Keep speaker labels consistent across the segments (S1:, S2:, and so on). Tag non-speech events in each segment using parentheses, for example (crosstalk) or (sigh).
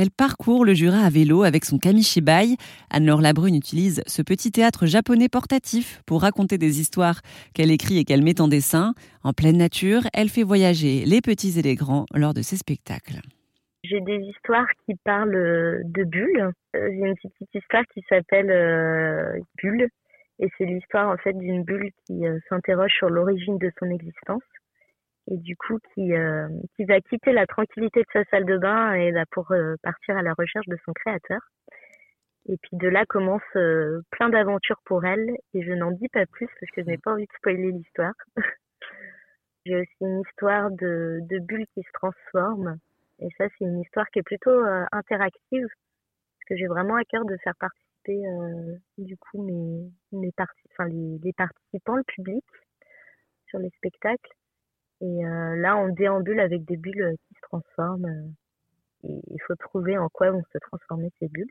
S1: Elle parcourt le Jura à vélo avec son Kamishibai. Anne-Laure Labrune utilise ce petit théâtre japonais portatif pour raconter des histoires qu'elle écrit et qu'elle met en dessin. En pleine nature, elle fait voyager les petits et les grands lors de ses spectacles.
S2: J'ai des histoires qui parlent de bulles. Euh, j'ai une petite histoire qui s'appelle euh, Bulle. Et c'est l'histoire en fait d'une bulle qui euh, s'interroge sur l'origine de son existence et du coup qui, euh, qui va quitter la tranquillité de sa salle de bain et là pour euh, partir à la recherche de son créateur. Et puis de là commence euh, plein d'aventures pour elle et je n'en dis pas plus parce que je n'ai pas envie de spoiler l'histoire. (laughs) J'ai aussi une histoire de, de bulles qui se transforment et ça c'est une histoire qui est plutôt interactive parce que j'ai vraiment à cœur de faire participer du coup mes, les participants, le public sur les spectacles et euh, là, on déambule avec des bulles euh, qui se transforment. Euh, et il faut trouver en quoi vont se transformer ces bulles.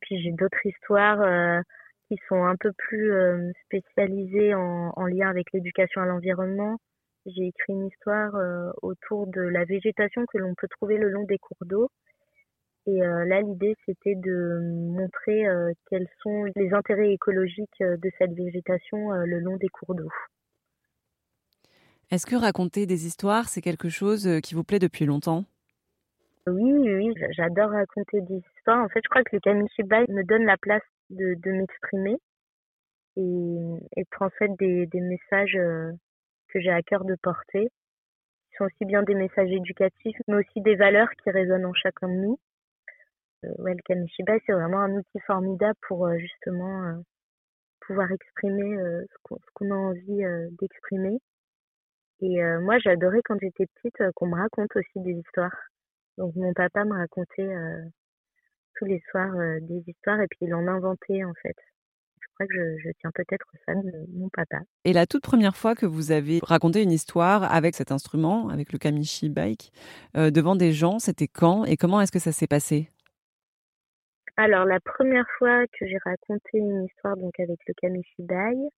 S2: Puis j'ai d'autres histoires qui sont un peu plus spécialisées en, en, lien avec l'éducation à l'environnement. J'ai écrit une histoire autour de la végétation que l'on peut trouver le long des cours d'eau. Et là, l'idée, c'était de montrer quels sont les intérêts écologiques de cette végétation le long des cours d'eau.
S1: Est-ce que raconter des histoires, c'est quelque chose euh, qui vous plaît depuis longtemps?
S2: Oui, oui, j'adore raconter des histoires. En fait, je crois que le Kamishibai me donne la place de, m'exprimer et, et transmettre des, des messages euh, que j'ai à cœur de porter. Ils sont aussi bien des messages éducatifs, mais aussi des valeurs qui résonnent en chacun de nous. Euh, ouais, le Kamishibai, c'est vraiment un outil formidable pour justement pouvoir exprimer ce qu'on a envie d'exprimer et euh, moi, j'adorais quand j'étais petite euh, qu'on me raconte aussi des histoires. Donc mon papa me racontait euh, tous les soirs des histoires et puis il en inventait en fait. Je crois que je, je tiens peut-être ça de mon papa.
S1: Et la toute première fois que vous avez raconté une histoire avec cet instrument, avec le Kamishi Bike, devant des gens, c'était quand et comment est-ce que ça s'est passé?
S2: Alors la première fois que j'ai raconté une histoire donc avec le Kamishi Bike,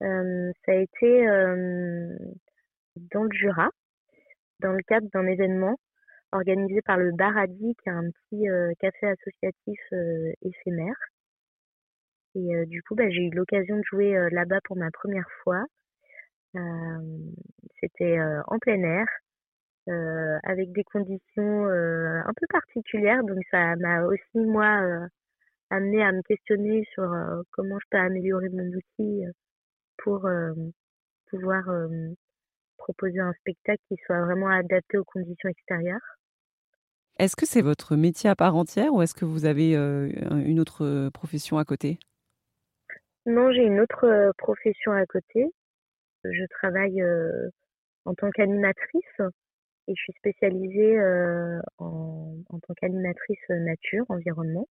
S2: ça a été dans le Jura, dans le cadre d'un événement organisé par le Baradi, qui est un petit euh, café associatif euh, éphémère. Et euh, du coup, bah, j'ai eu l'occasion de jouer là-bas pour ma première fois. C'était en plein air, avec des conditions un peu particulières. Donc ça m'a aussi, moi, amené à me questionner sur comment je peux améliorer mon outil pour pouvoir proposer un spectacle qui soit vraiment adapté aux conditions extérieures.
S1: Est-ce que c'est votre métier à part entière ou est-ce que vous avez euh, une autre euh, profession à côté?
S2: Non, j'ai une autre euh, profession à côté. Je travaille en tant qu'animatrice et je suis spécialisée en, en, tant qu'animatrice nature, environnement.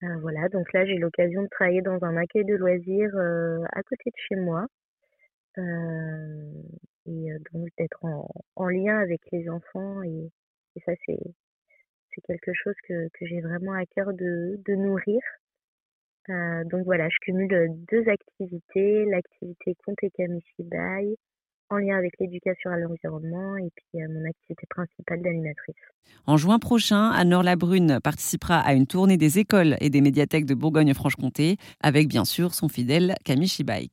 S2: voilà, donc là j'ai l'occasion de travailler dans un accueil de loisirs à côté de chez moi donc d'être en, en, lien avec les enfants et, ça c'est quelque chose que, que j'ai vraiment à cœur de, de nourrir. Euh, donc voilà, je cumule deux activités, l'activité Conte et Kamishibai en lien avec l'éducation à l'environnement et puis mon activité principale d'animatrice.
S1: En juin prochain, Anne-Laure Labrune participera à une tournée des écoles et des médiathèques de Bourgogne-Franche-Comté avec bien sûr son fidèle Kamishibai.